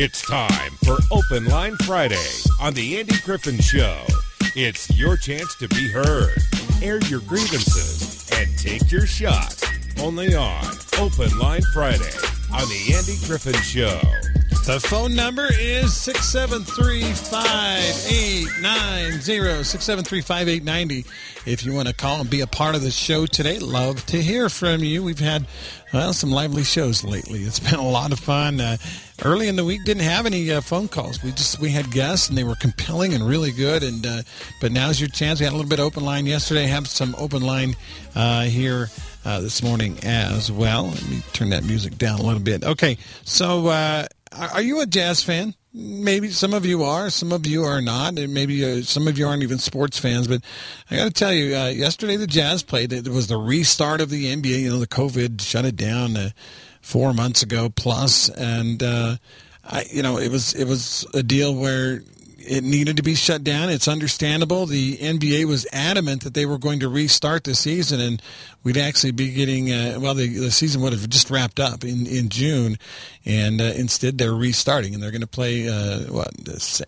It's time for Open Line Friday on The Andy Griffin Show. It's your chance to be heard, air your grievances, and take your shot. Only on Open Line Friday on The Andy Griffin Show. The phone number is 673-5890, 673-5890. If you want to call and be a part of the show today, love to hear from you. We've had, well, some lively shows lately. It's been a lot of fun. Uh, early in the week, didn't have any uh, phone calls. We just, we had guests and they were compelling and really good. And, uh, but now's your chance. We had a little bit open line yesterday. Have some open line uh, here uh, this morning as well. Let me turn that music down a little bit. Okay, so uh, are you a jazz fan? Maybe some of you are, some of you are not, and maybe uh, some of you aren't even sports fans. But I got to tell you, uh, yesterday the Jazz played. It was the restart of the NBA. You know, the COVID shut it down uh, four months ago plus, and uh, I, you know, it was it was a deal where it needed to be shut down. It's understandable. The NBA was adamant that they were going to restart the season, and we'd actually be getting uh, well. The, the season would have just wrapped up in in June, and uh, instead they're restarting, and they're going to play uh, what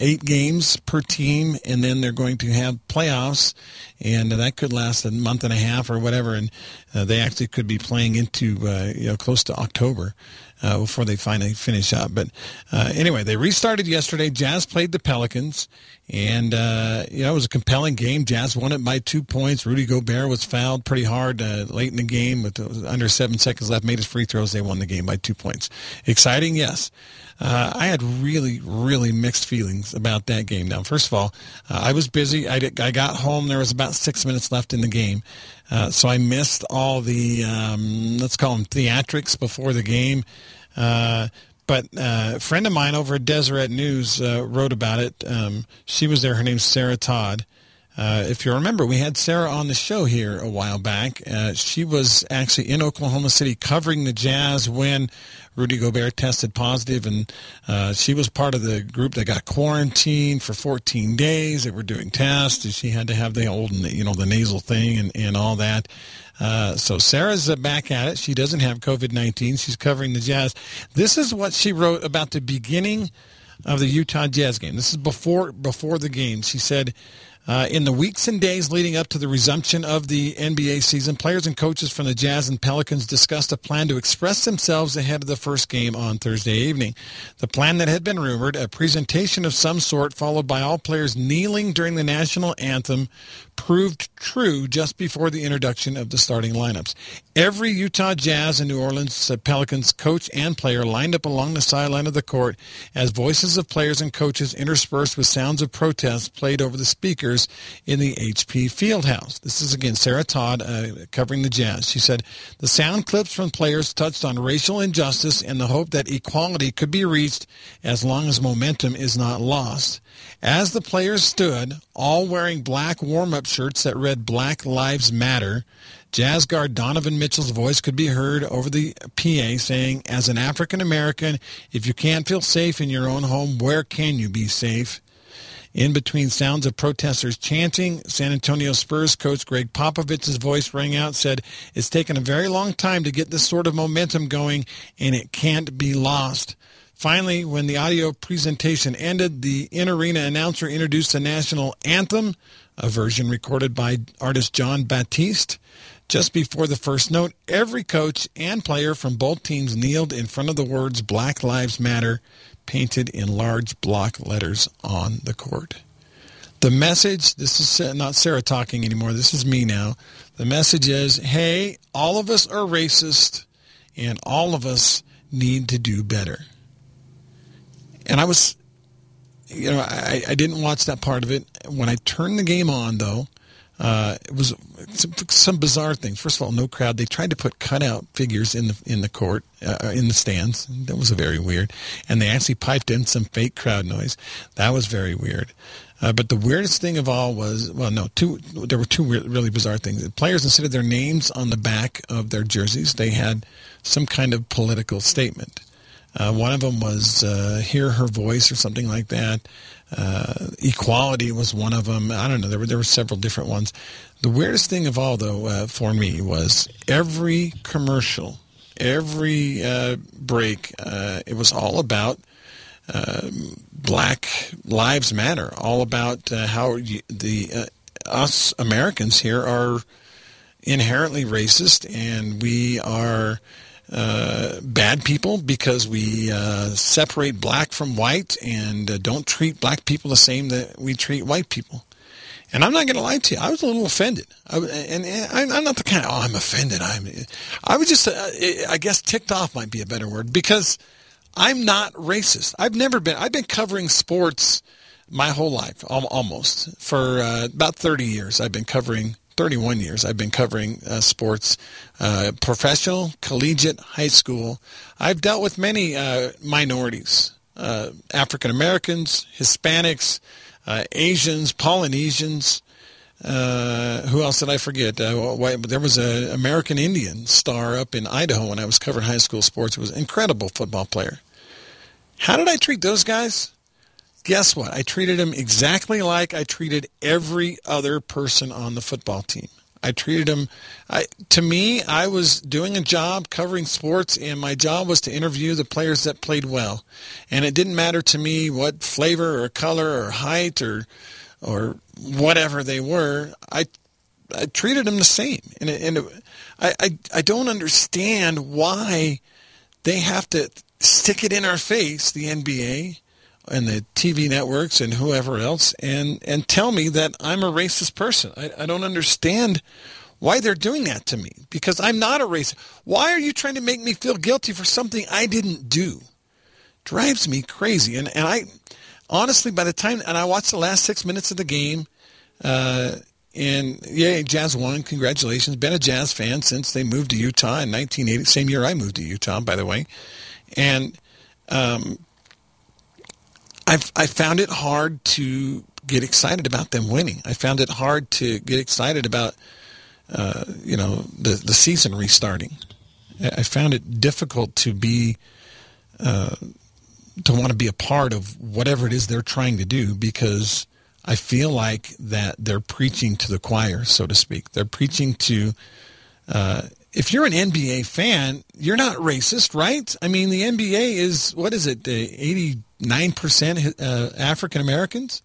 eight games per team, and then they're going to have playoffs, and that could last a month and a half or whatever, and uh, they actually could be playing into uh, you know close to October uh, before they finally finish up. But uh, anyway, they restarted yesterday. Jazz played the Pelicans, and uh, you know it was a compelling game. Jazz won it by two points. Rudy Gobert was fouled pretty hard uh, late in the game with under seven seconds left. Made his free throws. They won the game by two points. Exciting, yes. Uh, I had really, really mixed feelings about that game. Now, first of all, uh, I was busy. I, did, I got home. There was about six minutes left in the game. Uh, so I missed all the, um, let's call them theatrics before the game. Uh, but uh, a friend of mine over at Deseret News uh, wrote about it. Um, she was there. Her name's Sarah Todd. Uh, if you remember, we had Sarah on the show here a while back. Uh, she was actually in Oklahoma City covering the Jazz when Rudy Gobert tested positive, and uh, she was part of the group that got quarantined for 14 days. They were doing tests, and she had to have the old, you know, the nasal thing and, and all that. Uh, so Sarah's uh, back at it. She doesn't have COVID 19. She's covering the Jazz. This is what she wrote about the beginning of the Utah Jazz game. This is before before the game. She said, uh, in the weeks and days leading up to the resumption of the NBA season, players and coaches from the Jazz and Pelicans discussed a plan to express themselves ahead of the first game on Thursday evening. The plan that had been rumored, a presentation of some sort followed by all players kneeling during the national anthem, proved true just before the introduction of the starting lineups. Every Utah Jazz and New Orleans Pelicans coach and player lined up along the sideline of the court as voices of players and coaches interspersed with sounds of protest played over the speakers in the HP Fieldhouse. This is again Sarah Todd uh, covering the Jazz. She said the sound clips from players touched on racial injustice and the hope that equality could be reached as long as momentum is not lost. As the players stood, all wearing black warm-up shirts that read Black Lives Matter, Jazz guard Donovan Mitchell's voice could be heard over the PA saying, As an African American, if you can't feel safe in your own home, where can you be safe? In between sounds of protesters chanting, San Antonio Spurs coach Gregg Popovich's voice rang out, said, It's taken a very long time to get this sort of momentum going, and it can't be lost. Finally, when the audio presentation ended, the in-arena announcer introduced the national anthem, a version recorded by artist Jon Batiste. Just before the first note, every coach and player from both teams kneeled in front of the words Black Lives Matter painted in large block letters on the court. The message, this is not Sarah talking anymore, this is me now. The message is, hey, all of us are racist and all of us need to do better. And I was, you know, I, I didn't watch that part of it. When I turned the game on, though, uh, it was some, some, bizarre things. First of all, no crowd. They tried to put cutout figures in the in the court, uh, in the stands. That was very weird. And they actually piped in some fake crowd noise. That was very weird. Uh, but the weirdest thing of all was, well, no, two. There were two really bizarre things. The players, instead of their names on the back of their jerseys, they had some kind of political statement. Uh, one of them was uh, "Hear Her Voice" or something like that. Uh, equality was one of them. I don't know. There were there were several different ones. The weirdest thing of all, though, uh, for me was every commercial, every uh, break. Uh, it was all about Black Lives Matter, all about how you, the us Americans here are inherently racist and we are uh, bad people because we uh, separate black from white and uh, don't treat black people the same that we treat white people. And I'm not going to lie to you, I was a little offended. I, and, and I'm not the kind of, oh, I'm offended. I'm, I was just, uh, I guess ticked off might be a better word because I'm not racist. I've never been, I've been covering sports my whole life, almost. For uh, about 30 years, I've been covering 31 years I've been covering uh, sports, uh, professional, collegiate, high school. I've dealt with many uh, minorities, uh, African Americans, Hispanics, uh, Asians, Polynesians. Who else did I forget? there was an American Indian star up in Idaho when I was covering high school sports. It was an incredible football player. How did I treat those guys? Guess what? I treated him exactly like I treated every other person on the football team. I treated him. I, to me, I was doing a job covering sports, and my job was to interview the players that played well. And it didn't matter to me what flavor or color or height or or whatever they were. I I treated them the same, and, it, and it, I, I I don't understand why they have to stick it in our face, the NBA, and the TV networks and whoever else and, and tell me that I'm a racist person. I, I don't understand why they're doing that to me because I'm not a racist. Why are you trying to make me feel guilty for something I didn't do? Drives me crazy. And, and I honestly, by the time, and I watched the last six minutes of the game, uh, and yeah, Jazz won. Congratulations. Been a Jazz fan since they moved to Utah in 1980. Same year I moved to Utah, by the way. And um, I've I found it hard to get excited about them winning. I found it hard to get excited about uh, you know the the season restarting. I found it difficult to be uh, to want to be a part of whatever it is they're trying to do because I feel like that they're preaching to the choir, so to speak. They're preaching to uh, if you're an NBA fan, you're not racist, right? I mean, the NBA is what is it, eighty nine percent uh, African Americans?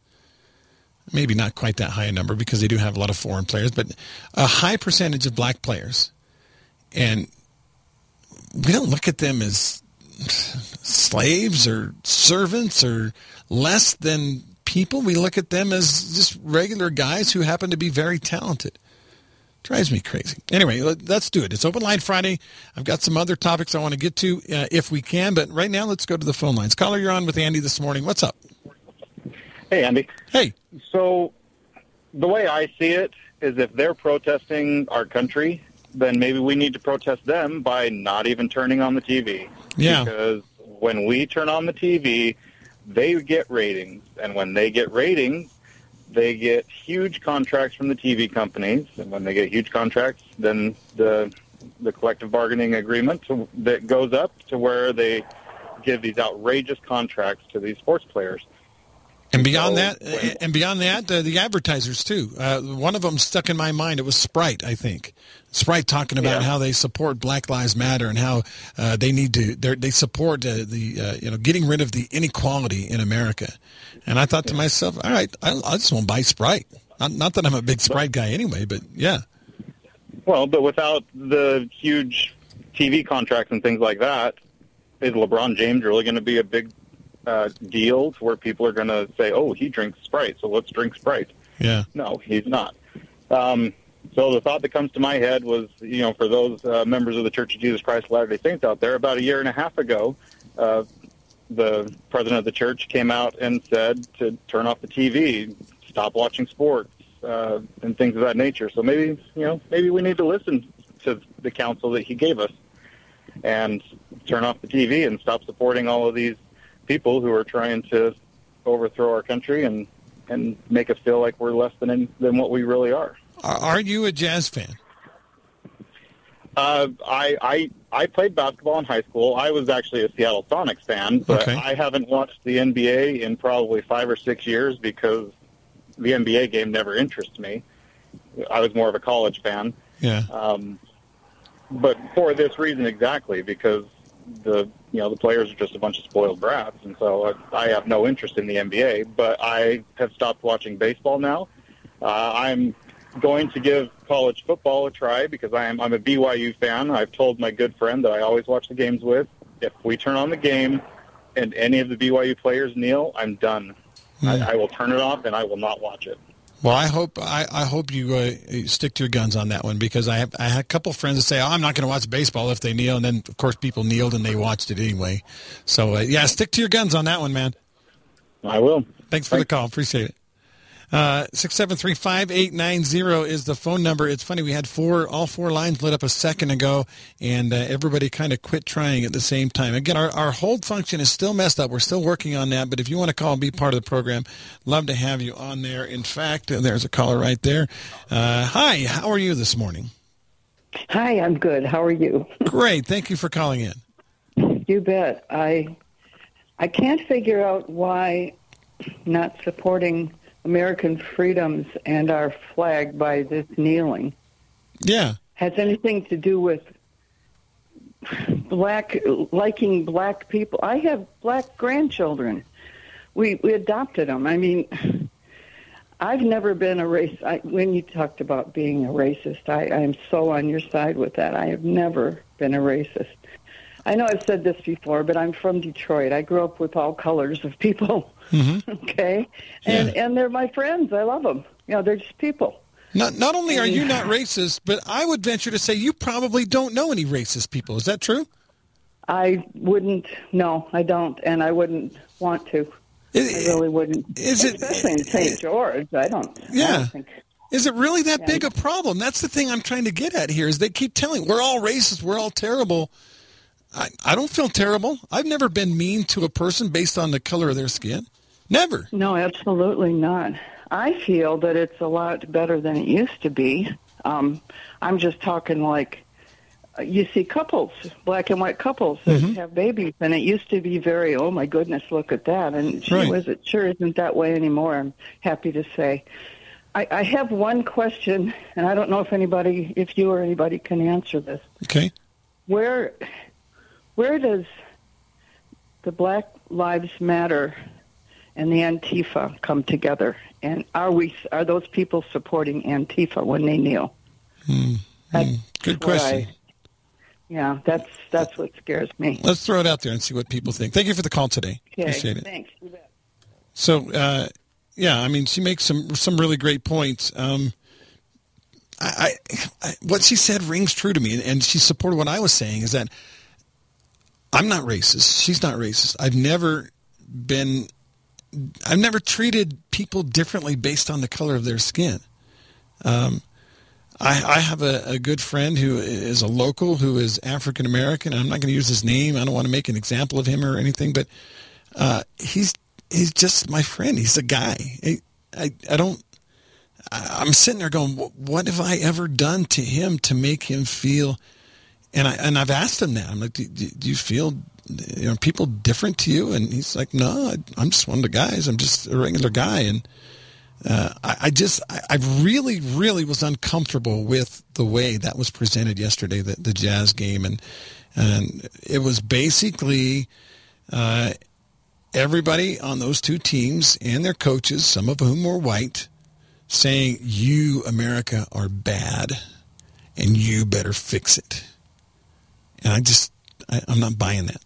Maybe not quite that high a number because they do have a lot of foreign players, but a high percentage of black players, and we don't look at them as slaves or servants or less than people. We look at them as just regular guys who happen to be very talented. Drives me crazy. Anyway, let's do it. It's Open Line Friday. I've got some other topics I want to get to uh, if we can, but right now let's go to the phone lines. Caller, you're on with Andy this morning. What's up? Hey, Andy. Hey. So, the way I see it is if they're protesting our country, then maybe we need to protest them by not even turning on the TV. Yeah. Because when we turn on the TV, they get ratings. And when they get ratings, they get huge contracts from the TV companies, and when they get huge contracts, then the the collective bargaining agreement to, that goes up to where they give these outrageous contracts to these sports players. And beyond so, that, and beyond that, uh, the advertisers too. Uh, one of them stuck in my mind. It was Sprite, I think. Sprite talking about yeah. how they support Black Lives Matter and how uh, they need to they support uh, the uh, you know getting rid of the inequality in America. And I thought to myself, all right, I, I just won't buy Sprite. Not, not that I'm a big Sprite guy anyway, but yeah. Well, but without the huge TV contracts and things like that, is LeBron James really going to be a big uh, deal where people are going to say, "Oh, he drinks Sprite, so let's drink Sprite"? Yeah. No, he's not. Um, so the thought that comes to my head was, you know, for those uh, members of the Church of Jesus Christ of Latter-day Saints out there, about a year and a half ago, uh, the president of the church came out and said to turn off the TV, stop watching sports, uh, and things of that nature. So maybe, you know, maybe we need to listen to the counsel that he gave us and turn off the TV and stop supporting all of these people who are trying to overthrow our country and and make us feel like we're less than than what we really are. Are you a jazz fan? Uh, I, I I played basketball in high school. I was actually a Seattle Sonics fan, but okay. I haven't watched the NBA in probably five or six years because the NBA game never interests me. I was more of a college fan. Yeah. Um, but for this reason exactly, because the you know the players are just a bunch of spoiled brats, and so I, I have no interest in the NBA. But I have stopped watching baseball now. Uh, I'm going to give college football a try because I am I'm a BYU fan. I've told my good friend that I always watch the games with. If we turn on the game and any of the BYU players kneel, I'm done. I, I will turn it off and I will not watch it. Well, I hope I, I hope you uh, stick to your guns on that one because I have I had a couple friends that say, "Oh, I'm not going to watch baseball if they kneel," and then of course people kneeled and they watched it anyway. So uh, yeah, stick to your guns on that one, man. I will. Thanks for the call. Appreciate it. Uh, six seven three five eight nine zero is the phone number. It's funny we had four, all four lines lit up a second ago, and uh, everybody kind of quit trying at the same time. Again, our, our hold function is still messed up. We're still working on that. But if you want to call and be part of the program, love to have you on there. In fact, there's a caller right there. Uh, hi, how are you this morning? Hi, I'm good. How are you? Great. Thank you for calling in. You bet. I I can't figure out why not supporting American freedoms and our flag by this kneeling Yeah. has anything to do with black liking black people. I have black grandchildren. We we adopted them. I mean, I've never been a race. I, when you talked about being a racist, I, I am so on your side with that. I have never been a racist. I know I've said this before, but I'm from Detroit. I grew up with all colors of people. Mm-hmm. okay, and Yeah. and they're my friends. I love them. You know, they're just people. Not not only are you not racist, but I would venture to say you probably don't know any racist people. Is that true? I wouldn't. No, I don't, and I wouldn't want to. I really wouldn't. is it- Especially in St. George. I don't. I Yeah. don't think. is it really that big a problem? That's the thing I'm trying to get at here. Is they keep telling we're all racist, we're all terrible. I, I don't feel terrible. I've never been mean to a person based on the color of their skin. Never. No, absolutely not. I feel that it's a lot better than it used to be. Um, I'm just talking like uh, you see couples, black and white couples that Mm-hmm. have babies, and it used to be very, oh my goodness, look at that. And gee Right. whiz, it sure isn't that way anymore. I'm happy to say. I, I have one question, and I don't know if anybody, if you or anybody can answer this. Okay. Where, where does the Black Lives Matter and the Antifa come together? And are we are those people supporting Antifa when they kneel? That's Good question. I- yeah, that's that's what scares me. Let's throw it out there and see what people think. Thank you for the call today. Okay, Appreciate it. thanks. So, uh, yeah, I mean, she makes some some really great points. Um, I, I, I what she said rings true to me, and, and she supported what I was saying. Is that I'm not racist. She's not racist. I've never been. I've never treated people differently based on the color of their skin. Um, I, I have a, a good friend who is a local who is African American. I'm not going to use his name. I don't want to make an example of him or anything, but uh, he's he's just my friend. He's a guy. I I, I don't. I, I'm sitting there going, what have I ever done to him to make him feel? And I and I've asked him that. I'm like, do do you feel you know people different to you? And he's like, no, I'm just one of the guys. I'm just a regular guy. And uh, I, I just I, I really really was uncomfortable with the way that was presented yesterday, the, the Jazz game, and and it was basically. Uh, everybody on those two teams and their coaches, some of whom were white, saying, You, America, are bad and you better fix it. And I just, I, I'm not buying that.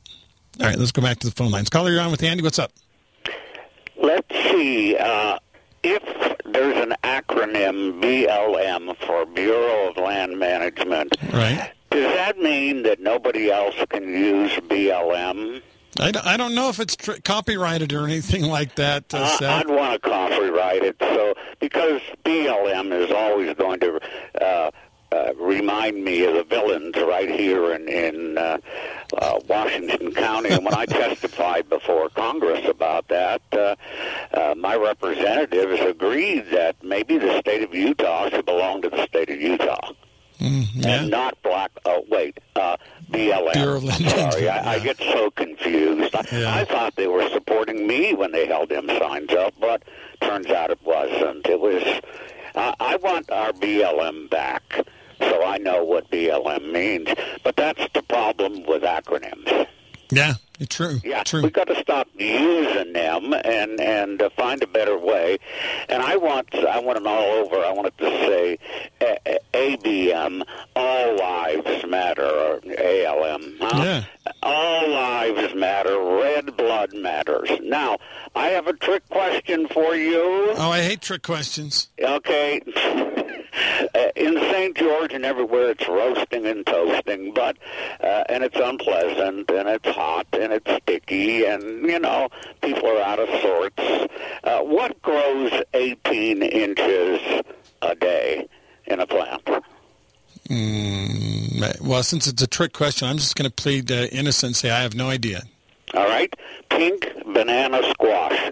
All right, let's go back to the phone lines. Caller, you're on with Andy. What's up? Let's see. Uh, if there's an acronym BLM for Bureau of Land Management, Right. does that mean that nobody else can use BLM? I don't, I don't know if it's copyrighted or anything like that, uh, Uh. I'd want to copyright it. So because BLM is always going to uh, remind me of the villains right here in in uh, uh, Washington County. And when I testified before Congress about that, uh, uh, my representatives agreed that maybe the state of Utah should belong to the state of Utah. yeah. And not black. Oh, wait, uh, BLM. Land Sorry, I, I get so confused. I, Yeah. I thought they were supporting me when they held them signs up, but turns out it wasn't. It was. Uh, I want our BLM back so I know what BLM means. But that's the problem with acronyms. Yeah, true. Yeah, true. we've got to stop using them and and uh, find a better way. And I want I want it all over. I want it to say A- A- ABM, All Lives Matter, or ALM. Huh? Yeah. All lives matter. Red blood matters. Now, I have a trick question for you. Oh, I hate trick questions. Okay. Uh, in St. George and everywhere, it's roasting and toasting, but uh, and it's unpleasant and it's hot and it's sticky and you know people are out of sorts. Uh, what grows 18 inches a day in a plant? Mm, well, since it's a trick question, I'm just going to plead uh, innocent and say I have no idea. All right, pink banana squash.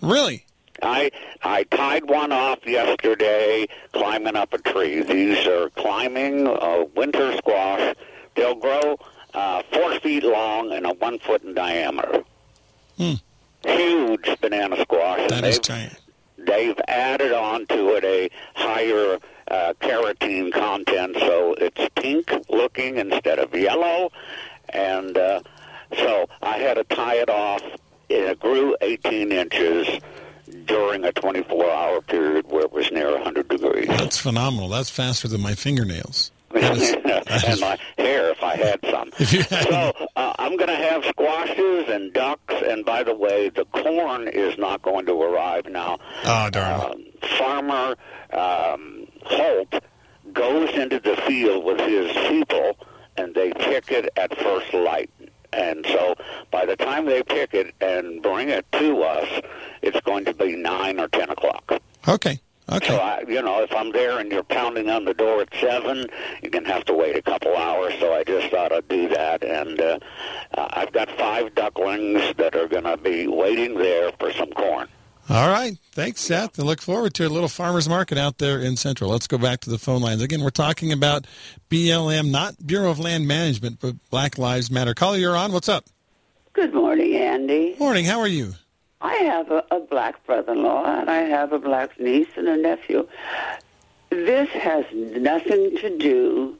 Really? I I tied one off yesterday climbing up a tree. These are climbing uh, winter squash. They'll grow uh, four feet long and a one foot in diameter. Hmm. Huge banana squash. That they've, giant. they've added on to it a higher uh, carotene content, so it's pink looking instead of yellow. And uh, so I had to tie it off. It grew 18 inches during a 24-hour period where it was near 100 degrees. That's phenomenal. That's faster than my fingernails. Is, and my hair, if I had some. If you had- so uh, I'm going to have squashes and ducks. And by the way, the corn is not going to arrive now. oh, darn. Um, farmer um, Holt goes into the field with his people, and they pick it at first light. And so, by the time they pick it and bring it to us, it's going to be nine or ten o'clock. Okay. So, Okay. I, you know, if I'm there and you're pounding on the door at seven, you're going to have to wait a couple hours. So I just thought I'd do that. And uh, uh, I've got five ducklings that are going to be waiting there for some corn. All right. Thanks, Seth. I look forward to a little farmer's market out there in Central. Let's go back to the phone lines. Again, we're talking about BLM, not Bureau of Land Management, but Black Lives Matter. Caller, you're on. What's up? Good morning, Andy. Morning. How are you? I have a, a black brother-in-law and I have a black niece and a nephew. This has nothing to do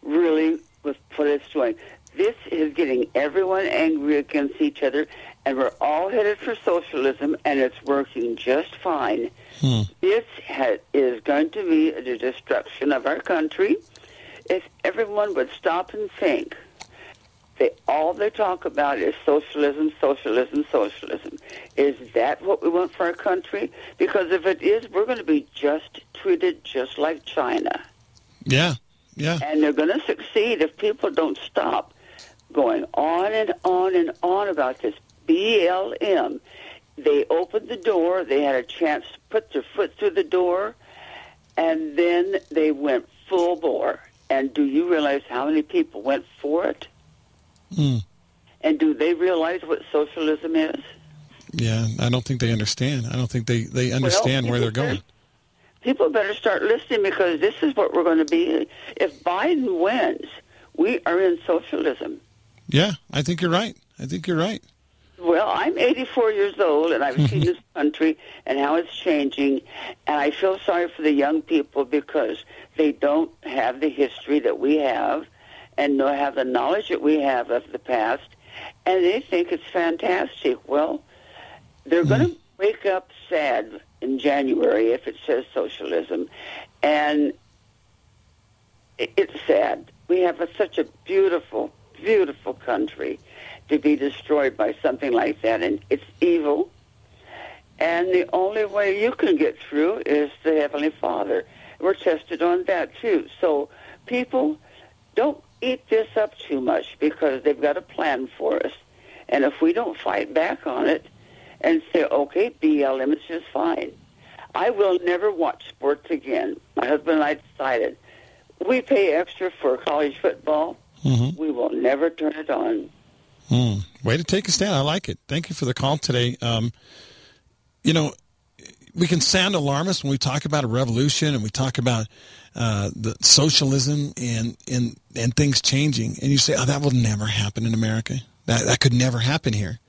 really with what it's doing. This is getting everyone angry against each other, and we're all headed for socialism, and it's working just fine. Hmm. This ha- is going to be the destruction of our country if everyone would stop and think. They, all they talk about is socialism, socialism, socialism. Is that what we want for our country? Because if it is, we're going to be just treated just like China. Yeah. Yeah. And they're going to succeed if people don't stop going on and on and on about this BLM. They opened the door, they had a chance to put their foot through the door, and then they went full bore. And do you realize how many people went for it? Hmm. And do they realize what socialism is? Yeah. I don't think they understand. I don't think they, they understand where they're going. better- People better start listening because this is what we're going to be. If Biden wins, we are in socialism. Yeah. I think you're right. I think you're right. Well, I'm 84 years old, and I've seen this country and how it's changing, and I feel sorry for the young people because they don't have the history that we have, and don't have the knowledge that we have of the past, and they think it's fantastic. Well, they're going to mm. wake up sad in January if it says socialism, and it's sad. We have a, such a beautiful, beautiful country to be destroyed by something like that, and it's evil. And the only way you can get through is the Heavenly Father. We're tested on that too. So, people, don't eat this up too much because they've got a plan for us. And if we don't fight back on it and say, okay, BLM is just fine, I will never watch sports again. My husband and I decided we pay extra for college football. Mhm. We will never turn it on. Hmm. Way to take a stand. I like it. Thank you for the call today. Um, you know, we can sound alarmist when we talk about a revolution and we talk about uh, the socialism and, and and things changing, and you say, "Oh, that will never happen in America. That that could never happen here."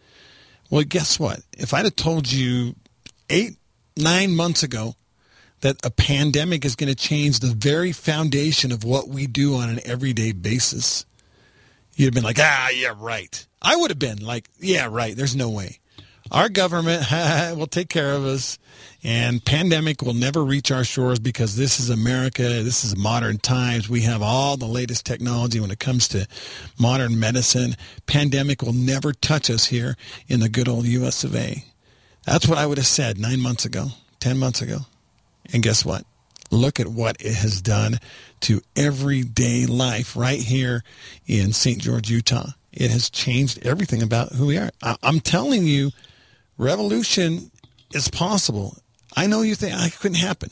Well, guess what? If I'd have told you eight, nine months ago that a pandemic is going to change the very foundation of what we do on an everyday basis, you'd have been like, ah, yeah, right. I would have been like, yeah, right. There's no way. Our government will take care of us, and pandemic will never reach our shores because this is America. This is modern times. We have all the latest technology when it comes to modern medicine. Pandemic will never touch us here in the good old U.S. of A. That's what I would have said nine months ago, ten months ago. And guess what? Look at what it has done to everyday life right here in St. George, Utah. It has changed everything about who we are. I- I'm telling you, revolution is possible. I know you think it couldn't happen.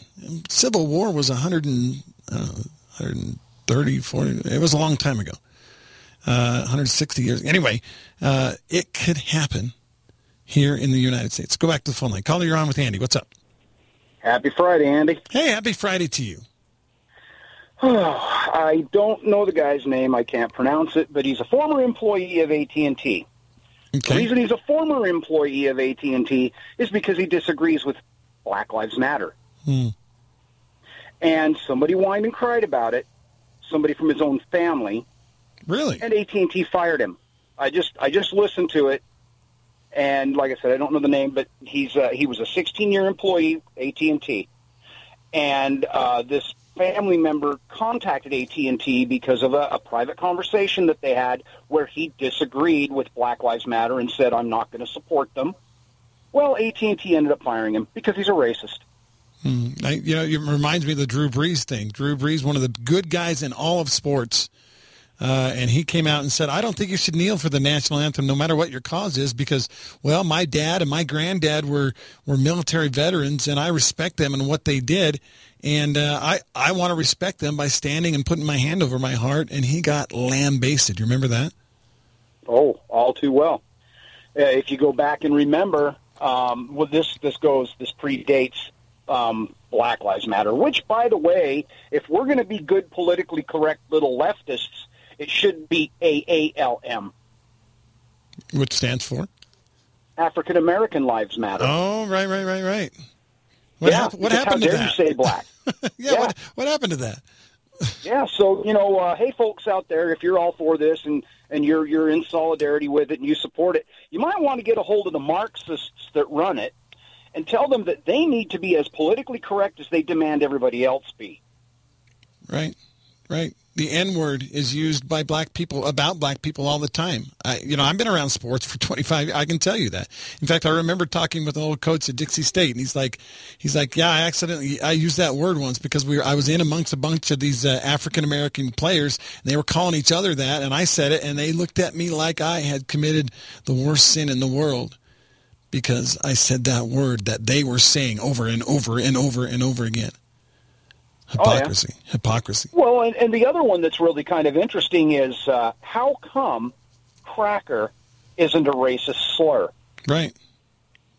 Civil War was 100 and, uh, 130, 40, it was a long time ago. Uh, 160 years. Anyway, uh, it could happen here in the United States. Go back to the phone line. Caller, you're on with Andy. What's up? Happy Friday, Andy. Hey, happy Friday to you. I don't know the guy's name. I can't pronounce it, but he's a former employee of AT&T. The reason he's a former employee of AT&T is because he disagrees with Black Lives Matter. Hmm. And somebody whined and cried about it, somebody from his own family, Really? and AT&T fired him. I just I just listened to it, and like I said, I don't know the name, but he's uh, he was a 16 year employee AT&T, and uh, this family member contacted AT&T because of a, a private conversation that they had where he disagreed with Black Lives Matter and said, "I'm not going to support them." Well, AT&T ended up firing him because he's a racist. Hmm. I, you know, it reminds me of the Drew Brees thing. Drew Brees, one of the good guys in all of sports, uh, and he came out and said, "I don't think you should kneel for the national anthem, no matter what your cause is, because, well, my dad and my granddad were were military veterans, and I respect them and what they did, and uh, I I want to respect them by standing and putting my hand over my heart." And he got lambasted. You remember that? Oh, all too well. Uh, if you go back and remember, um, well, this this goes this predates um, Black Lives Matter. Which, by the way, if we're going to be good politically correct little leftists, it should be AALM, Which stands for? African American Lives Matter. Oh, right, right, right, right. What, yeah, hap- what happened how to dare that? you say black? yeah, Yeah. What, what happened to that? Yeah, so you know, uh, hey, folks out there, if you're all for this and and you're you're in solidarity with it and you support it, you might want to get a hold of the Marxists that run it and tell them that they need to be as politically correct as they demand everybody else be. Right, right. The N word is used by black people about black people all the time. I, you know, I've been around sports for 25. I can tell you that. In fact, I remember talking with an old coach at Dixie State, and he's like, he's like, yeah, I accidentally I used that word once because we were, I was in amongst a bunch of these uh, African American players, and they were calling each other that, and I said it, and they looked at me like I had committed the worst sin in the world because I said that word that they were saying over and over and over and over again. Oh, yeah. Hypocrisy. Hypocrisy. Well, and, and the other one that's really kind of interesting is uh, how come cracker isn't a racist slur? Right.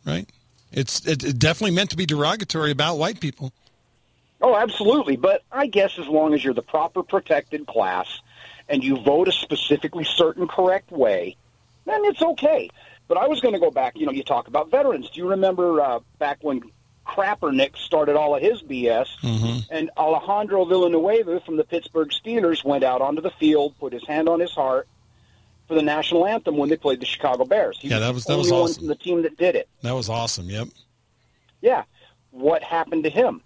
Right. It's it, it definitely meant to be derogatory about white people. Oh, absolutely. But I guess as long as you're the proper protected class and you vote a specifically certain correct way, then it's okay. But I was going to go back. You know, you talk about veterans. Do you remember uh, back when Crappernick started all of his BS, mm-hmm. and Alejandro Villanueva from the Pittsburgh Steelers went out onto the field, put his hand on his heart for the national anthem when they played the Chicago Bears. He Yeah, that the was- that was one awesome. from the team that did it. That was awesome. Yep. Yeah. What happened to him?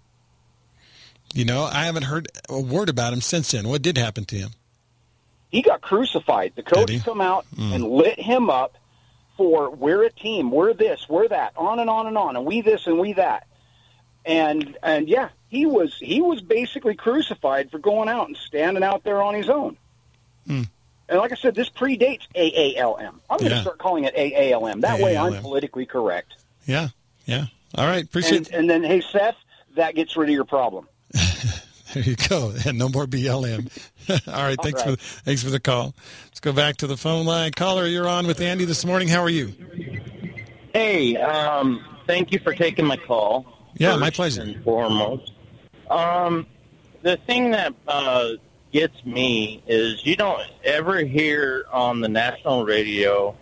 You know, I haven't heard a word about him since then. What did happen to him? he got crucified. The coach come out mm. and lit him up for we're a team, we're this, we're that, on and on and on, and we this and we that. And and yeah, he was he was basically crucified for going out and standing out there on his own. Hmm. And like I said, this predates AALM. I'm going to Yeah. start calling it AALM. That way, I'm politically correct. Yeah. Yeah. All right. Appreciate And, and then, hey, Seth, that gets rid of your problem. There you go. And no more BLM. All right. Thanks right. for thanks for the call. Let's go back to the phone line. Caller, you're on with Andy this morning. How are you? Hey, um, thank you for taking my call. Yeah, first my pleasure. And foremost, um, the thing that uh, gets me is you don't ever hear on the national radio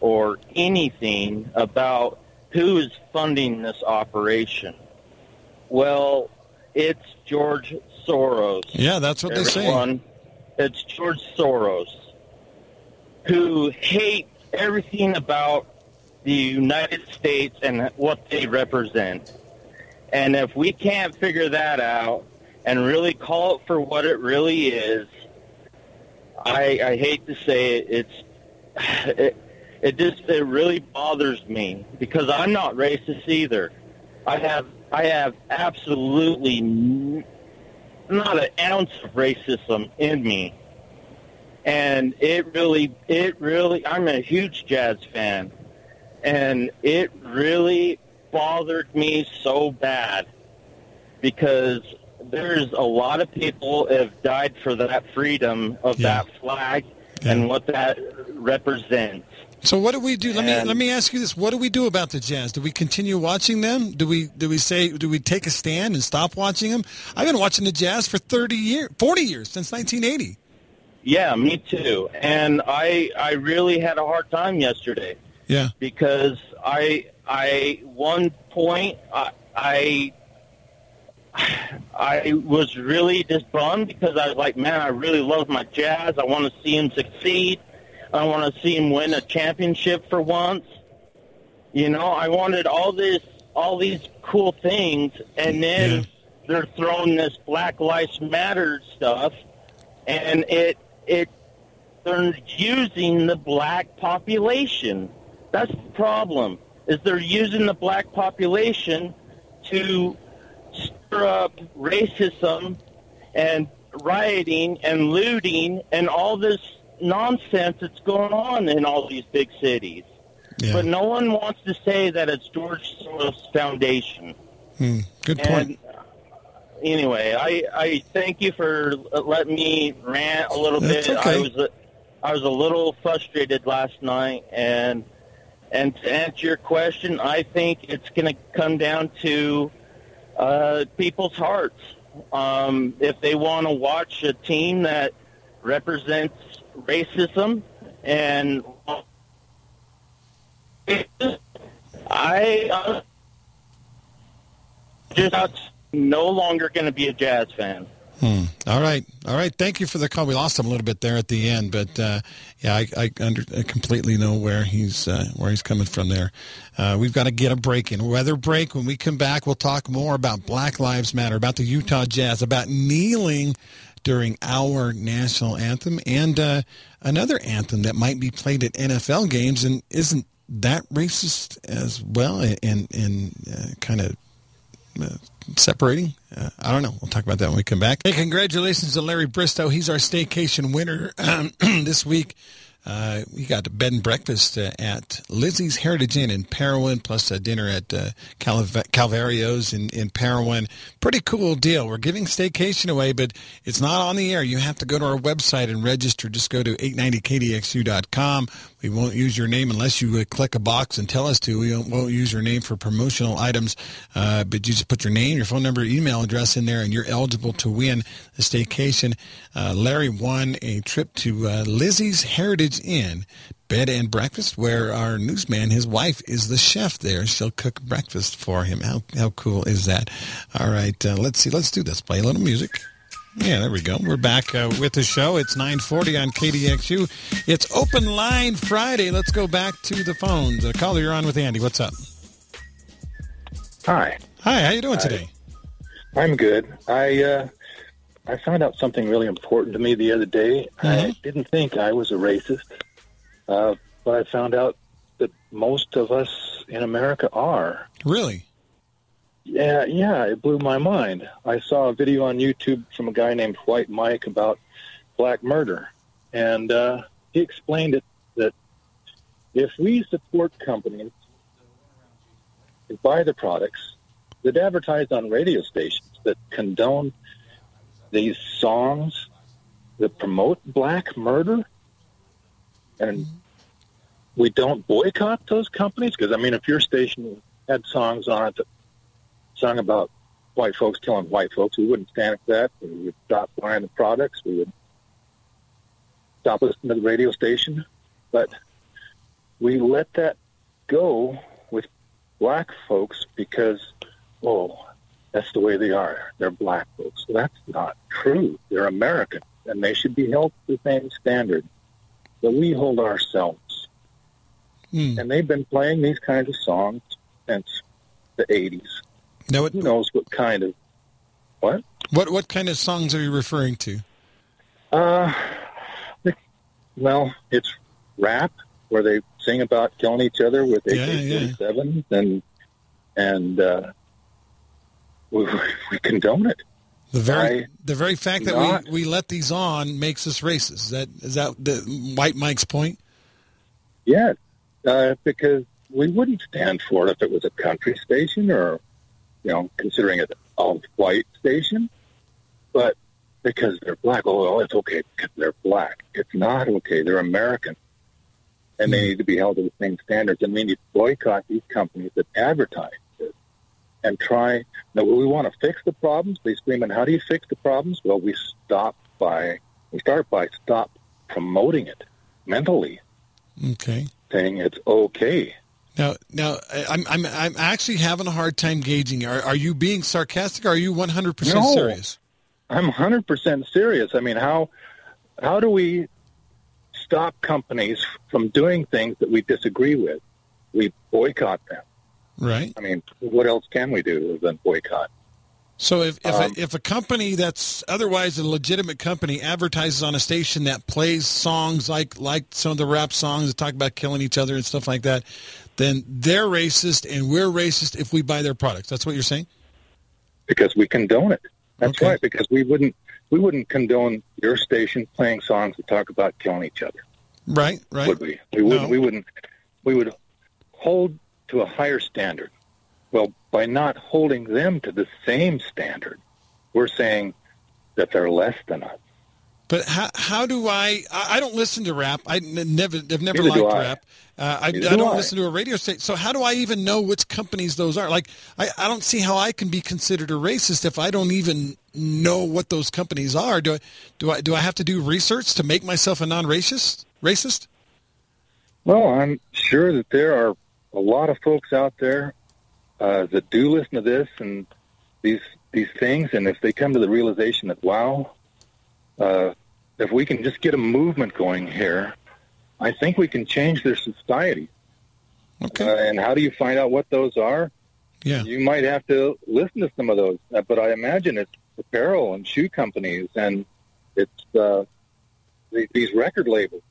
or anything about who is funding this operation. Well, it's George Soros. Yeah, that's what they say. It's George Soros who hates everything about the United States and what they represent. And if we can't figure that out and really call it for what it really is, I, I hate to say it, it's it, it just it really bothers me because I'm not racist either. I have I have absolutely not an ounce of racism in me, and it really it really I'm a huge jazz fan, and it really bothered me so bad because there's a lot of people have died for that freedom of Yeah. that flag Yeah. and what that represents. So what do we do? Let me let me ask you this: What do we do about the Jazz? Do we continue watching them? Do we do we say do we take a stand and stop watching them? I've been watching the Jazz for thirty years, forty years since nineteen eighty. Yeah, me too. And I I really had a hard time yesterday Yeah, because I I one point I I I was really just bummed because I was like, man, I really love my Jazz. I want to see him succeed. I want to see him win a championship for once. You know, I wanted all this, all these cool things, and then Yeah. they're throwing this Black Lives Matter stuff, and it it they're using the black population. That's the problem. Is they're using the black population to stir up racism and rioting and looting and all this nonsense that's going on in all these big cities. yeah. But no one wants to say that it's George Soros Foundation. Hmm, good point. And anyway, I I thank you for letting me rant a little That's bit. okay. I was a, I was a little frustrated last night, and and to answer your question, I think it's going to come down to uh, people's hearts. Um, if they want to watch a team that represents racism and I uh, just no longer going to be a jazz fan. Hmm. All right, all right. Thank you for the call. We lost him a little bit there at the end, but uh, yeah, I, I, under, I completely know where he's uh, where he's coming from there. Uh, we've got to get a break in weather break. When we come back, we'll talk more about Black Lives Matter, about the Utah Jazz, about kneeling during our national anthem, and uh, another anthem that might be played at NFL games, and isn't that racist as well? And and uh, kind of uh, separating. Uh, I don't know. We'll talk about that when we come back. Hey, congratulations to Larry Bristow. He's our staycation winner um, this week. Uh, we got a bed and breakfast uh, at Lizzie's Heritage Inn in Parowan, plus a dinner at uh, Calv- Calvario's in, in Parowan. Pretty cool deal. We're giving staycation away, but it's not on the air. You have to go to our website and register. Just go to 890kdxu.com. We won't use your name unless you click a box and tell us to. We won't, won't use your name for promotional items, uh, but you just put your name, your phone number, email address in there, and you're eligible to win the staycation. Uh, Larry won a trip to uh, Lizzie's Heritage Inn. Bed and breakfast, where our newsman, his wife, is the chef there. She'll cook breakfast for him. How how cool is that? All right, uh, let's see. Let's do this. Play a little music. Yeah, there we go. We're back uh, with the show. It's 940 on KDXU. It's Open Line Friday. Let's go back to the phones. Uh, caller, you're on with Andy. What's up? Hi, Hi, how you doing today? I'm good. I uh, I found out something really important to me the other day. I Mhm. didn't think I was a racist, uh, but I found out that most of us in America are. Really? Yeah, yeah, it blew my mind. I saw a video on YouTube from a guy named White Mike about black murder, and uh, he explained it that if we support companies and buy the products that advertise on radio stations that condone these songs that promote black murder, and we don't boycott those companies, because I mean, if your station had songs on it that sung about white folks killing white folks, we wouldn't stand for that. We would stop buying the products. We would stop listening to the radio station. But we let that go with black folks because, oh, That's the way they are. They're black folks. That's not true. They're American, and they should be held to the same standard that we hold ourselves. Hmm. And they've been playing these kinds of songs since the 80s. Now, what, Who knows what kind of what? what what kind of songs are you referring to? Uh, well, it's rap where they sing about killing each other with Yeah, yeah. AK-47s and and uh, we, we condone it. The very Why the very fact that not? we, we let these on makes us racist. Is that is that the White Mike's point? Yes, uh, because we wouldn't stand for it if it was a country station or, you know, considering it a white station. But because they're black, oh, well, it's okay because they're black. It's not okay. They're American. And they hmm. need to be held to the same standards. And we need to boycott these companies that advertise this and try. Now, we want to fix the problems. They scream, and how do you fix the problems? Well, we stop by, we start by stop promoting it mentally Okay. saying it's okay. Now, now I'm I'm I'm actually having a hard time gauging. Are are you being sarcastic? or Are you 100 percent No. serious? I'm 100% serious. I mean, how how do we stop companies from doing things that we disagree with? We boycott them. Right. I mean, what else can we do other than boycott? So if if, Um, a, if a company that's otherwise a legitimate company advertises on a station that plays songs like like some of the rap songs that talk about killing each other and stuff like that, then they're racist and we're racist if we buy their products. That's what you're saying? Because we condone it. That's Okay. right. Because we wouldn't we wouldn't condone your station playing songs that talk about killing each other, Right. Right. would we? We wouldn't. No. We wouldn't. We would hold to a higher standard. Well, by not holding them to the same standard, we're saying that they're less than us. But how how do I? I don't listen to rap. I never have never Neither liked rap. Uh, I, I do don't I. listen to a radio station. So how do I even know which companies those are? Like I, I don't see how I can be considered a racist if I don't even know what those companies are. Do I do I do I have to do research to make myself a non-racist? Racist? Well, I'm sure that there are a lot of folks out there uh, that do listen to this and these these things, and if they come to the realization that wow, uh, if we can just get a movement going here, I think we can change their society. Okay. Uh, and how do you find out what those are? Yeah. You might have to listen to some of those, uh, but I imagine it's apparel and shoe companies, and it's uh, these record labels,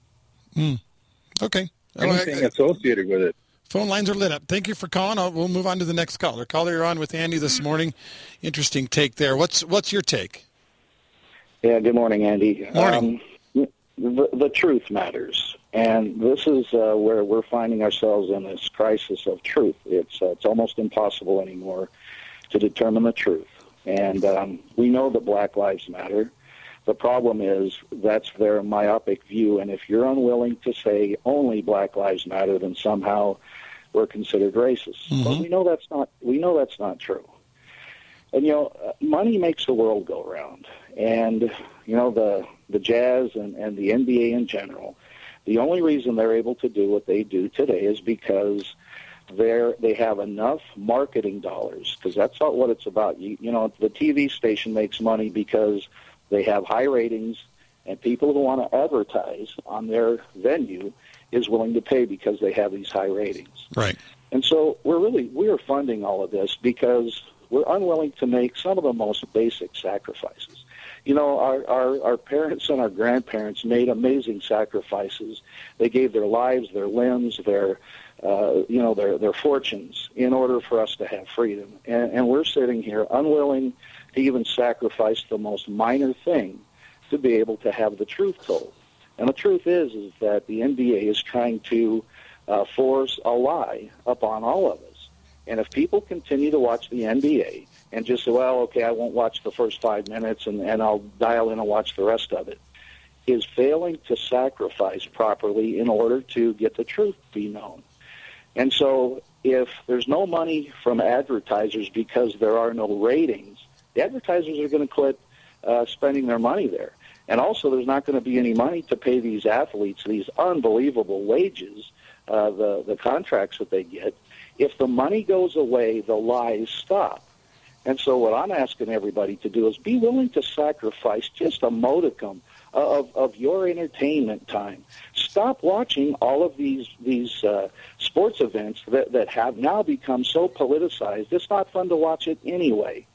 Okay. Oh, I- anything associated with it. Phone lines are lit up. Thank you for calling. I'll, we'll move on to the next caller. Caller, you're on with Andy this morning. Interesting take there. What's what's your take? Yeah, good morning, Andy. Morning. Um, the, the truth matters, and this is uh, where we're finding ourselves in this crisis of truth. It's uh, it's almost impossible anymore to determine the truth, and um, we know that Black Lives Matter. The problem is that's their myopic view, and if you're unwilling to say only Black Lives Matter, then somehow we're considered racist. But we know that's not we know that's not true. And you know, uh, money makes the world go round, and you know the the Jazz and, and the NBA in general. The only reason they're able to do what they do today is because they're they have enough marketing dollars because that's not what it's about. You you know the TV station makes money because they have high ratings and people who want to advertise on their venue is willing to pay because they have these high ratings. Right. And so we're really we're funding all of this because we're unwilling to make some of the most basic sacrifices. You know, our, our, our parents and our grandparents made amazing sacrifices. They gave their lives, their limbs, their uh, you know their their fortunes in order for us to have freedom. And, and we're sitting here unwilling to even sacrifice the most minor thing to be able to have the truth told. And the truth is, is that the NBA is trying to uh, force a lie upon all of us. And if people continue to watch the NBA and just say, well, okay, I won't watch the first five minutes and, and I'll dial in and watch the rest of it, is failing to sacrifice properly in order to get the truth be known. And so if there's no money from advertisers because there are no ratings, the advertisers are going to quit uh, spending their money there. And also, there's not going to be any money to pay these athletes these unbelievable wages, uh, the the contracts that they get. If the money goes away, the lies stop. And so what I'm asking everybody to do is be willing to sacrifice just a modicum of, of your entertainment time. Stop watching all of these these uh, sports events that, that have now become so politicized. It's not fun to watch it anyway.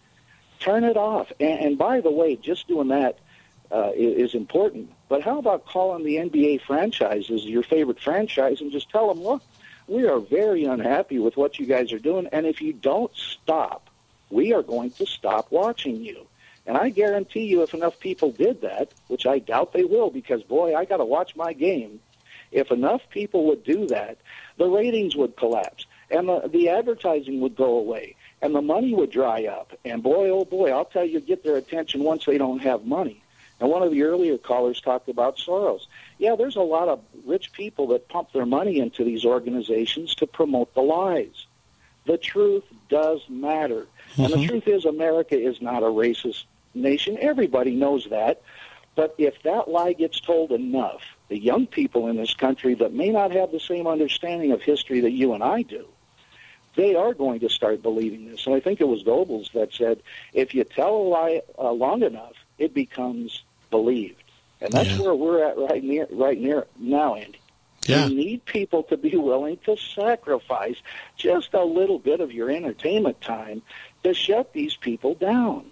Turn it off. And, and by the way, just doing that uh, is, important. But how about calling the NBA franchises your favorite franchise and just tell them, look, we are very unhappy with what you guys are doing, and if you don't stop, we are going to stop watching you. And I guarantee you, if enough people did that, which I doubt they will, because boy, I got to watch my game. If enough people would do that, the ratings would collapse, and the, the advertising would go away, and the money would dry up. And boy, oh boy, I'll tell you, get their attention once they don't have money. And one of the earlier callers talked about Soros. Yeah, there's a lot of rich people that pump their money into these organizations to promote the lies. The truth does matter. Mm-hmm. And the mm-hmm. truth is, America is not a racist nation. Everybody knows that. But if that lie gets told enough, the young people in this country that may not have the same understanding of history that you and I do, they are going to start believing this. And I think it was Goebbels that said, if you tell a lie uh, long enough, it becomes believed. And that's yeah. where we're at right near right near now, Andy. Yeah. You need people to be willing to sacrifice just a little bit of your entertainment time to shut these people down.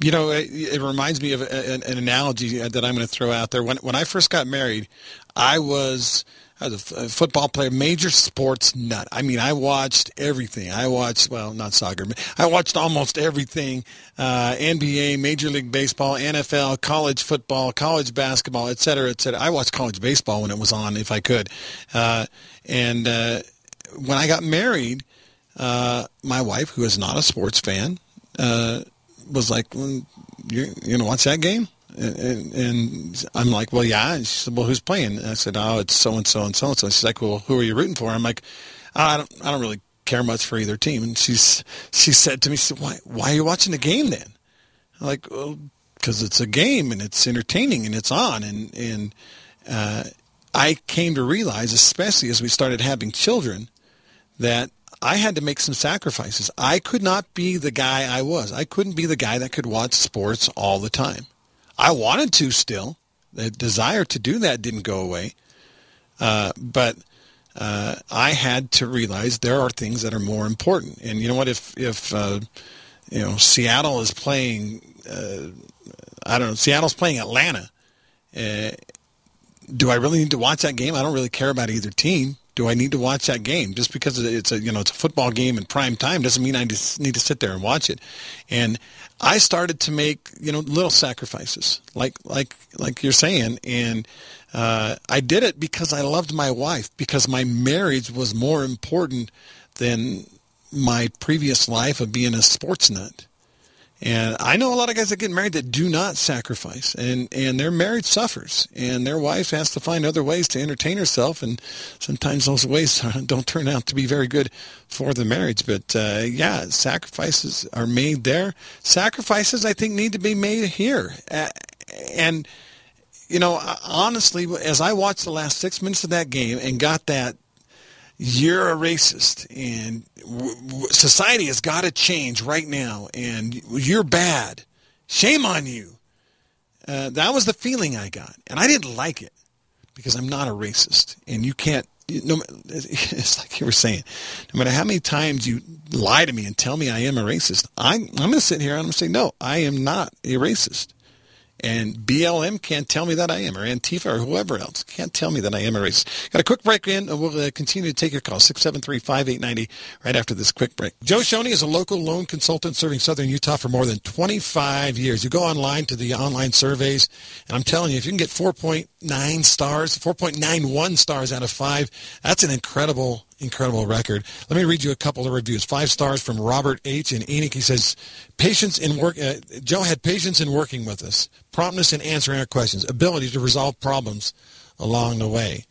You know, it, it reminds me of an, an analogy that I'm going to throw out there. When when I first got married, I was I was a football player, major sports nut. I mean, I watched everything. I watched, well, not soccer, but I watched almost everything. Uh, NBA, Major League Baseball, NFL, college football, college basketball, et cetera, et cetera. I watched college baseball when it was on, if I could. Uh, and uh, when I got married, uh, my wife, who is not a sports fan, uh, was like, well, you're, you're to watch that game? And, and, I'm like, well, yeah. And she said, well, who's playing? And I said, oh, it's so and so and so and so. She's like, well, who are you rooting for? I'm like, oh, I don't, I don't really care much for either team. And she's, she said to me, she said, why, why are you watching the game then? I'm like, well, because it's a game and it's entertaining and it's on. And and uh, I came to realize, especially as we started having children, that I had to make some sacrifices. I could not be the guy I was. I couldn't be the guy that could watch sports all the time. I wanted to still. The desire to do that didn't go away. Uh, but uh, I had to realize there are things that are more important. And you know what? If if uh, you know Seattle is playing, uh, I don't know, Seattle's playing Atlanta. Uh, do I really need to watch that game? I don't really care about either team do I need to watch that game? Just because it's a you know it's a football game in prime time doesn't mean I just need to sit there and watch it. And I started to make you know little sacrifices, like like like you're saying, and uh, I did it because I loved my wife, because my marriage was more important than my previous life of being a sports nut. And I know a lot of guys that get married that do not sacrifice, and, and their marriage suffers, and their wife has to find other ways to entertain herself, and sometimes those ways don't turn out to be very good for the marriage. But uh, yeah, sacrifices are made there. Sacrifices, I think, need to be made here. And you know, honestly, as I watched the last six minutes of that game and got that you're a racist and society has got to change right now and you're bad. Shame on you. Uh, that was the feeling I got. And I didn't like it because I'm not a racist. And you can't, no, it's like you were saying, no matter how many times you lie to me and tell me I am a racist, I'm, I'm going to sit here and I'm going to say, no, I am not a racist. And BLM can't tell me that I am, or Antifa, or whoever else can't tell me that I am a racist. Got a quick break in, and we'll uh, continue to take your call, 673-5890, right after this quick break. Joe Schoney is a local loan consultant serving southern Utah for more than 25 years. You go online to the online surveys, and I'm telling you, if you can get 4.9 stars, 4.91 stars out of 5, that's an incredible incredible record. Let me read you a couple of reviews. Five stars from Robert H. in Enoch. He says, patience in work. Uh, Joe had patience in working with us, promptness in answering our questions, ability to resolve problems along the way.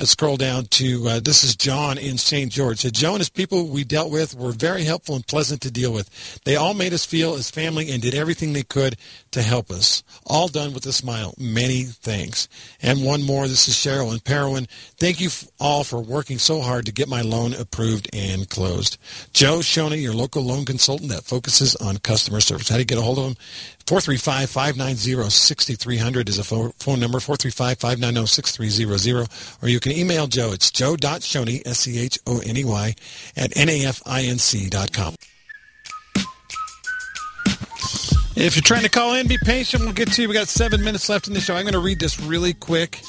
Let's scroll down to uh, this is John in St. George. So Joe and his people we dealt with were very helpful and pleasant to deal with. They all made us feel as family and did everything they could to help us. All done with a smile. Many thanks. And one more. This is Cheryl in Parowan. Thank you all for working so hard to get my loan approved and closed. Joe Schoney, your local loan consultant that focuses on customer service. How do you get a hold of him? 435-590-6300 is a phone number, 435-590-6300. Or you can email Joe. It's joe.schoney, S-C-H-O-N-E-Y, at nafinc.com. If you're trying to call in, be patient. We'll get to you. We got seven minutes left in the show. I'm going to read this really quick.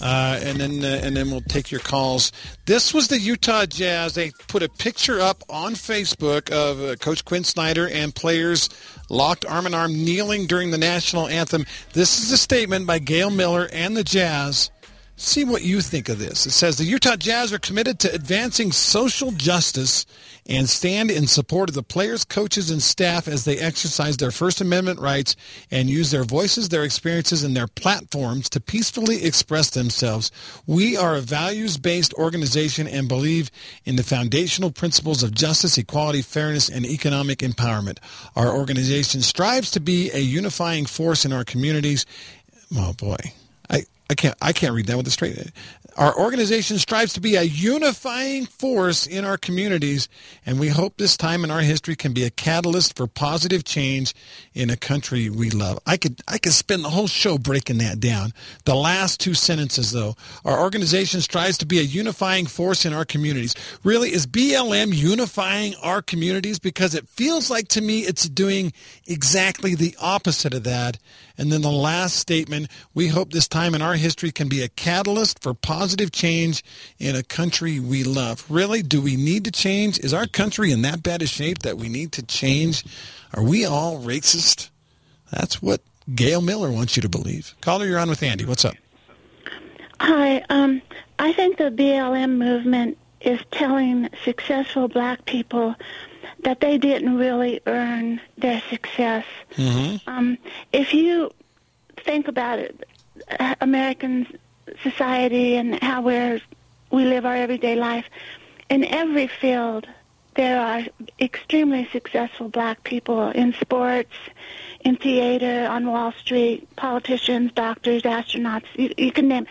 Uh, and then uh, and then we'll take your calls. This was the Utah Jazz. They put a picture up on Facebook of uh, Coach Quin Snyder and players locked arm in arm, kneeling during the national anthem. This is a statement by Gail Miller and the Jazz see what you think of this. It says the Utah Jazz are committed to advancing social justice and stand in support of the players, coaches, and staff as they exercise their First Amendment rights and use their voices, their experiences, and their platforms to peacefully express themselves. We are a values-based organization and believe in the foundational principles of justice, equality, fairness, and economic empowerment. Our organization strives to be a unifying force in our communities. Oh boy. I, I can't I can't read that with a straight. Our organization strives to be a unifying force in our communities, and we hope this time in our history can be a catalyst for positive change in a country we love. I could I could spend the whole show breaking that down. The last two sentences though, our organization strives to be a unifying force in our communities. Really is BLM unifying our communities because it feels like to me it's doing exactly the opposite of that. And then the last statement, we hope this time in our history can be a catalyst for positive change in a country we love. Really, do we need to change? Is our country in that bad a shape that we need to change? Are we all racist? That's what Gail Miller wants you to believe. Caller, you're on with Andy. What's up? Hi. Um, I think the BLM movement is telling successful black people that they didn't really earn their success. Mm-hmm. Um, if you think about it, American society and how we're we live our everyday life, in every field there are extremely successful black people in sports, in theater, on Wall Street, politicians, doctors, astronauts. You, you can name.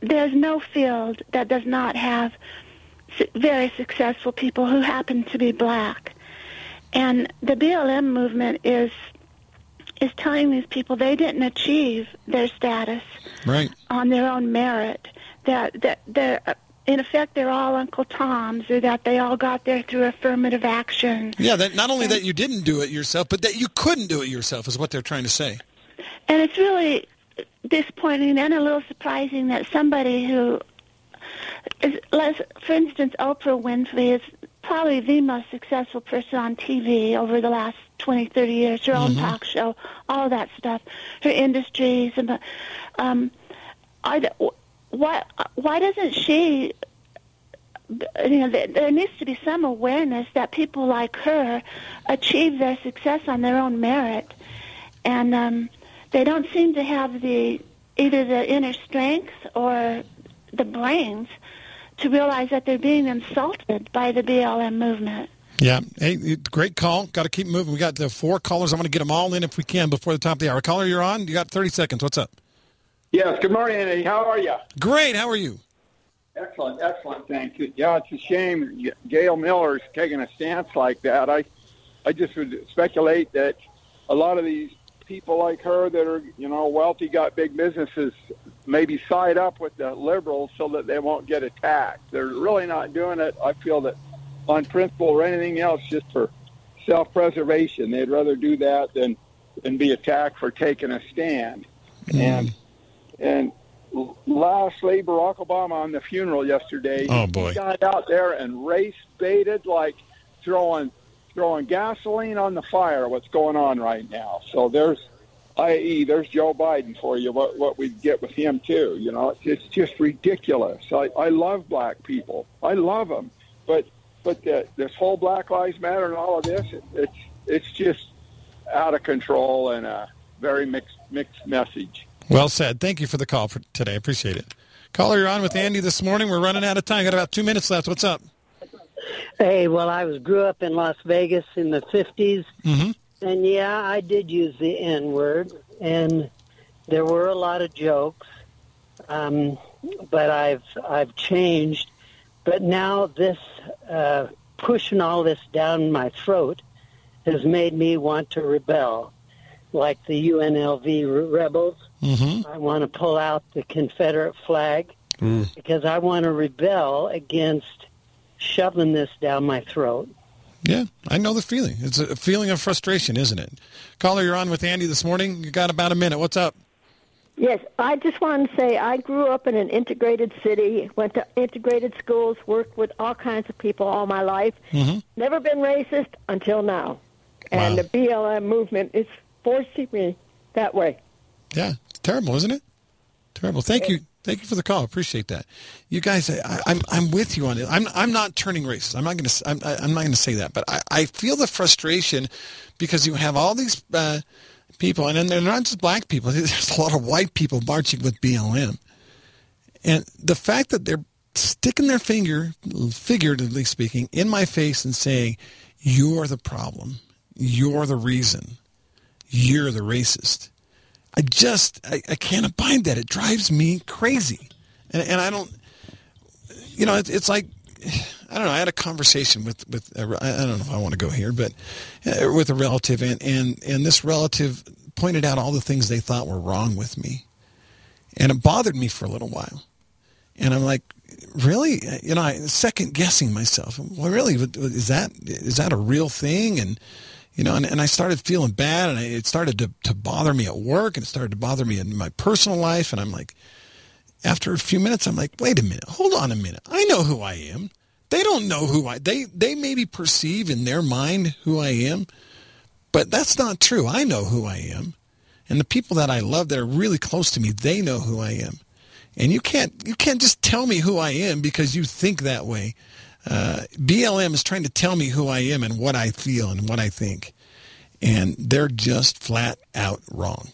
There's no field that does not have very successful people who happen to be black. And the BLM movement is is telling these people they didn't achieve their status right. on their own merit. That that they're in effect they're all Uncle Toms, or that they all got there through affirmative action. Yeah, that not only and, that you didn't do it yourself, but that you couldn't do it yourself is what they're trying to say. And it's really disappointing and a little surprising that somebody who is, for instance, Oprah Winfrey is probably the most successful person on TV over the last 20, 30 years. Her own mm-hmm. talk show, all that stuff, her industries, and um, I, why why doesn't she? You know, there needs to be some awareness that people like her achieve their success on their own merit, and um, they don't seem to have the either the inner strength or the brains to realize that they're being insulted by the BLM movement. Yeah. Hey, great call. Got to keep moving. We got the four callers. I'm going to get them all in if we can before the top of the hour. Caller, you're on. You got 30 seconds. What's up? Yes. Good morning, Andy. How are you? Great. How are you? Excellent. Excellent. Thank you. Yeah, it's a shame Gail Miller's taking a stance like that. I, I just would speculate that a lot of these people like her that are, you know, wealthy, got big businesses, maybe side up with the liberals so that they won't get attacked. They're really not doing it, I feel that, on principle or anything else, just for self-preservation. They'd rather do that than than be attacked for taking a stand. Mm. And and lastly, Barack Obama on the funeral yesterday. Oh boy, he got out there and race baited like throwing throwing gasoline on the fire. What's going on right now? So there's, i.e., there's Joe Biden for you. What what we get with him too? You know, it's, it's just ridiculous. I I love black people. I love them, but but the, this whole Black Lives Matter and all of this, it, it's it's just out of control and a very mixed mixed message. Well said. Thank you for the call for today. Appreciate it. Caller, you're on with Andy this morning. We're running out of time. Got about two minutes left. What's up? Hey, well, I was grew up in Las Vegas in the 50s, Mhm. And yeah, I did use the N word, and there were a lot of jokes, um, but I've I've changed. But now this uh, pushing all this down my throat has made me want to rebel, like the UNLV rebels. Mm-hmm. I want to pull out the Confederate flag because I want to rebel against shoving this down my throat. Yeah, I know the feeling. It's a feeling of frustration, isn't it? Caller, you're on with Andy this morning. You got about a minute. What's up? Yes, I just want to say I grew up in an integrated city, went to integrated schools, worked with all kinds of people all my life. Mm-hmm. Never been racist until now. And the BLM movement is forcing me that way. Yeah, it's terrible, isn't it? Terrible. Thank you. Thank you for the call. Appreciate that. You guys, I, I'm I'm with you on it. I'm I'm not turning racist. I'm not going to I'm, I'm not going to say that, but I, I feel the frustration because you have all these uh, people, and then they're not just black people. There's a lot of white people marching with BLM, and the fact that they're sticking their finger, figuratively speaking, in my face and saying, "You're the problem. You're the reason. You're the racist." I just I, I can't abide that. It drives me crazy, and and I don't. You know, it, it's like I don't know. I had a conversation with with I don't know if I want to go here, but uh, with a relative, and and and this relative pointed out all the things they thought were wrong with me, and it bothered me for a little while, and I'm like, really, you know, I second guessing myself. Well, really, is that is that a real thing? And you know, and, and I started feeling bad, and it started to, to bother me at work, and it started to bother me in my personal life, and I'm like, after a few minutes, I'm like, wait a minute, hold on a minute, I know who I am. They don't know who I. They they maybe perceive in their mind who I am, but that's not true. I know who I am, and the people that I love that are really close to me, they know who I am, and you can't you can't just tell me who I am because you think that way. Uh, BLM is trying to tell me who I am and what I feel and what I think. And they're just flat out wrong.